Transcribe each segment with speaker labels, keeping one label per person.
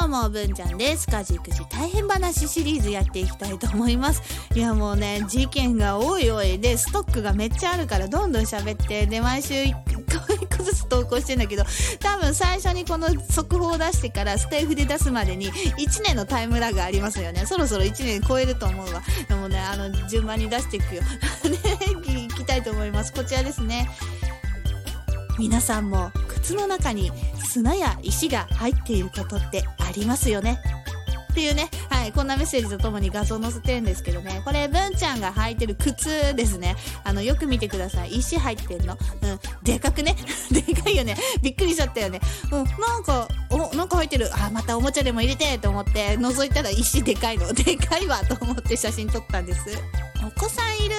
Speaker 1: どうも、文ちゃんです。家事育児大変話シリーズやっていきたいと思います。いやもうね、事件が多い多いで、ストックがめっちゃあるからどんどん喋って、で、毎週一個ずつ投稿してんだけど、多分最初にこの速報を出してからステーフで出すまでに1年のタイムラグありますよね。そろそろ1年超えると思うわ。でもね、あの、順番に出していくよ。ね、いきたいと思います。こちらですね。皆さんも靴の中に砂や石が入っていることってありますよねっていうね、はい、こんなメッセージとともに画像載せてるんですけどね、これ、文ちゃんが履いてる靴ですね。あの、よく見てください。石入ってんの。うん、でかくね？でかいよね。びっくりしちゃったよね。うん、なんか、お、なんか入ってる。あ、またおもちゃでも入れてと思って、覗いたら石でかいの。でかいわと思って写真撮ったんです。お子さんいる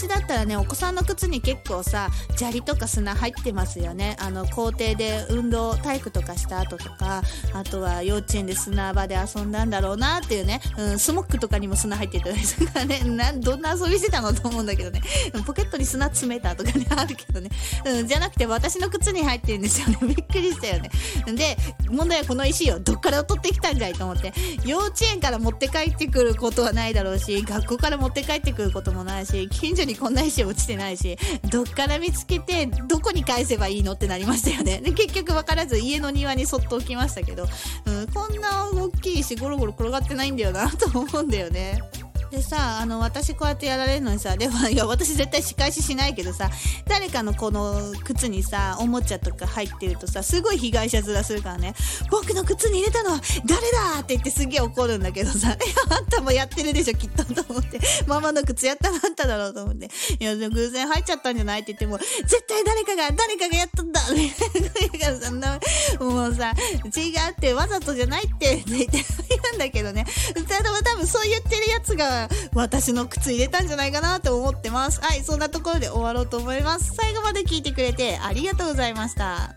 Speaker 1: お家だったらね、お子さんの靴に結構さ、砂利とか砂入ってますよね。あの、校庭で運動、体育とかした後とか、あとは幼稚園で砂場で遊んだんだろうなっていうね、うん、スモックとかにも砂入ってたりするからね、な、どんな遊びしてたのと思うんだけどね。ポケットに砂詰めたとかね、あるけどね。うん、じゃなくて私の靴に入ってるんですよね。びっくりしたよね。で、問題はこの石をどっから取ってきたんかいと思って、幼稚園から持って帰ってくることはないだろうし、学校から持って帰ってくることもないし、近所にこんな石落ちてないし、どっから見つけて、どこに返せばいいのってなりましたよね。で、結局分からず家の庭にそっと置きましたけど、うん、こんな大きい石ゴロゴロ転がってないんだよなと思うんだよね。でさ、あの、私こうやってやられるのにさ、でも、いや、私絶対仕返ししないけどさ、誰かのこの靴にさ、おもちゃとか入ってるとさ、すごい被害者面するからね、僕の靴に入れたのは誰だって言ってすげえ怒るんだけどさ、いや、あんたもやってるでしょ、きっと、と思って。ママの靴やったのあんただろうと思って。いや、でも偶然入っちゃったんじゃないって言っても、絶対誰かが、誰かがやったんだ みたいな。そんな、もうさ、違うって、わざとじゃないって言って 言うんだけどね。た多分そう言ってるやつが、私の靴入れたんじゃないかなと思ってます。はい、そんなところで終わろうと思います。最後まで聞いてくれてありがとうございました。